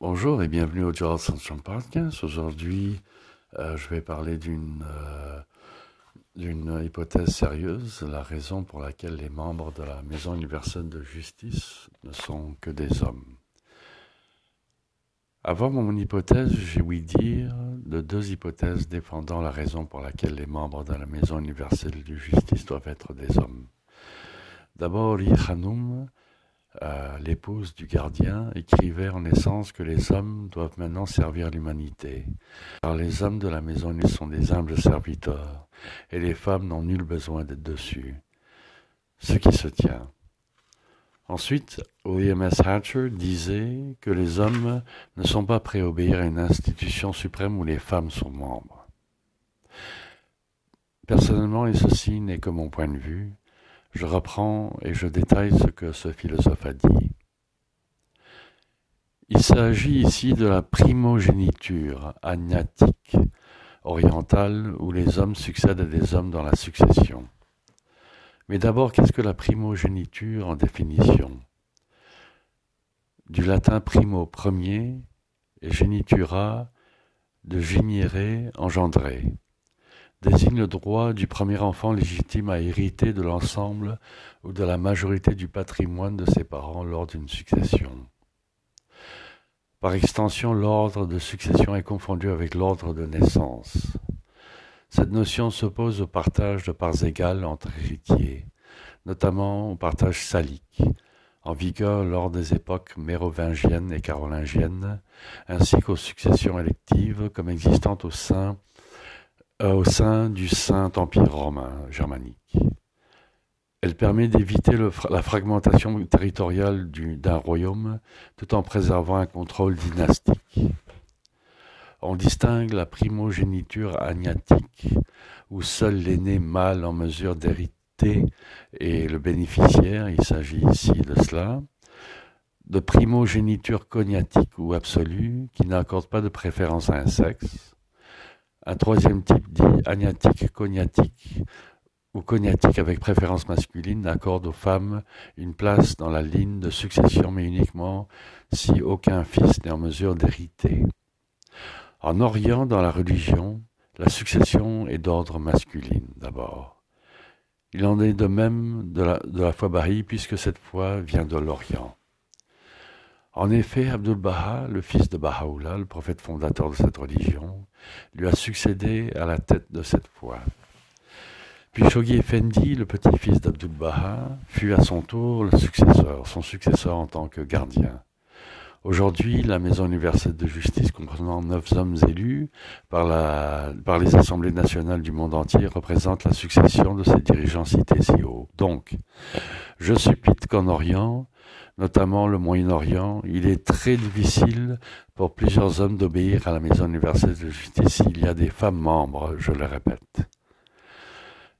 Bonjour et bienvenue au Joel Sunshine Podcast. Aujourd'hui, euh, je vais parler d'une euh, d'une hypothèse sérieuse, la raison pour laquelle les membres de la Maison universelle de justice ne sont que des hommes. Avant mon hypothèse, j'ai ouï dire de deux hypothèses défendant la raison pour laquelle les membres de la Maison universelle de justice doivent être des hommes. D'abord, Yichanum l'épouse du gardien, écrivait en essence que les hommes doivent maintenant servir l'humanité, car les hommes de la maison ils sont des humbles serviteurs, et les femmes n'ont nul besoin d'être dessus. Ce qui se tient. Ensuite, William S. Hatcher disait que les hommes ne sont pas prêts à obéir à une institution suprême où les femmes sont membres. Personnellement, et ceci n'est que mon point de vue, je reprends et je détaille ce que ce philosophe a dit. Il s'agit ici de la primogéniture agnatique orientale où les hommes succèdent à des hommes dans la succession. Mais d'abord, qu'est-ce que la primogéniture en définition? Du latin primo, premier, et génitura, de génire, engendrer désigne le droit du premier enfant légitime à hériter de l'ensemble ou de la majorité du patrimoine de ses parents lors d'une succession. Par extension, l'ordre de succession est confondu avec l'ordre de naissance. Cette notion s'oppose au partage de parts égales entre héritiers, notamment au partage salique, en vigueur lors des époques mérovingiennes et carolingiennes, ainsi qu'aux successions électives comme existantes au sein au sein du Saint-Empire romain germanique. Elle permet d'éviter la fragmentation territoriale d'un royaume tout en préservant un contrôle dynastique. On distingue la primogéniture agnatique, où seul l'aîné mâle en mesure d'hériter est le bénéficiaire, il s'agit ici de cela, de primogéniture cognatique ou absolue, qui n'accorde pas de préférence à un sexe, un troisième type dit agnatique cognatique ou cognatique avec préférence masculine accorde aux femmes une place dans la ligne de succession mais uniquement si aucun fils n'est en mesure d'hériter. En Orient, dans la religion, la succession est d'ordre masculine d'abord. Il en est de même de la, foi Baha'i puisque cette foi vient de l'Orient. En effet, Abdul-Baha, le fils de Baha'u'llah, le prophète fondateur de cette religion, lui a succédé à la tête de cette foi. Puis Shoghi Effendi, le petit-fils d'Abdul-Baha, fut à son tour le successeur, son successeur en tant que gardien. Aujourd'hui, la Maison universelle de justice, comprenant neuf hommes élus par les assemblées nationales du monde entier, représente la succession de ces dirigeants cités si haut. Donc, je suppute qu'en Orient, notamment le Moyen-Orient, il est très difficile pour plusieurs hommes d'obéir à la Maison universelle de justice s'il y a des femmes membres, je le répète.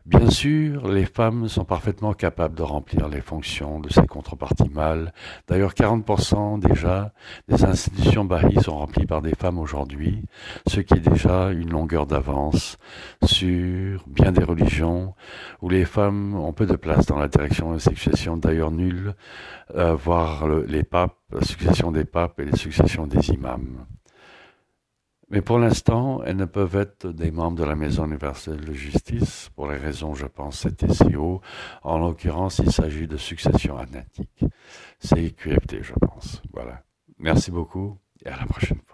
Bien sûr, les femmes sont parfaitement capables de remplir les fonctions de ces contreparties mâles. D'ailleurs, 40% déjà des institutions bahis sont remplies par des femmes aujourd'hui, ce qui est déjà une longueur d'avance sur bien des religions où les femmes ont peu de place dans la direction de la succession, d'ailleurs nulle, euh, voire les papes, la succession des papes et les successions des imams. Mais pour l'instant, elles ne peuvent être des membres de la Maison universelle de justice, pour les raisons, je pense, CTCO. En l'occurrence, il s'agit de succession anatique. C'est QFT, je pense. Voilà. Merci beaucoup et à la prochaine fois.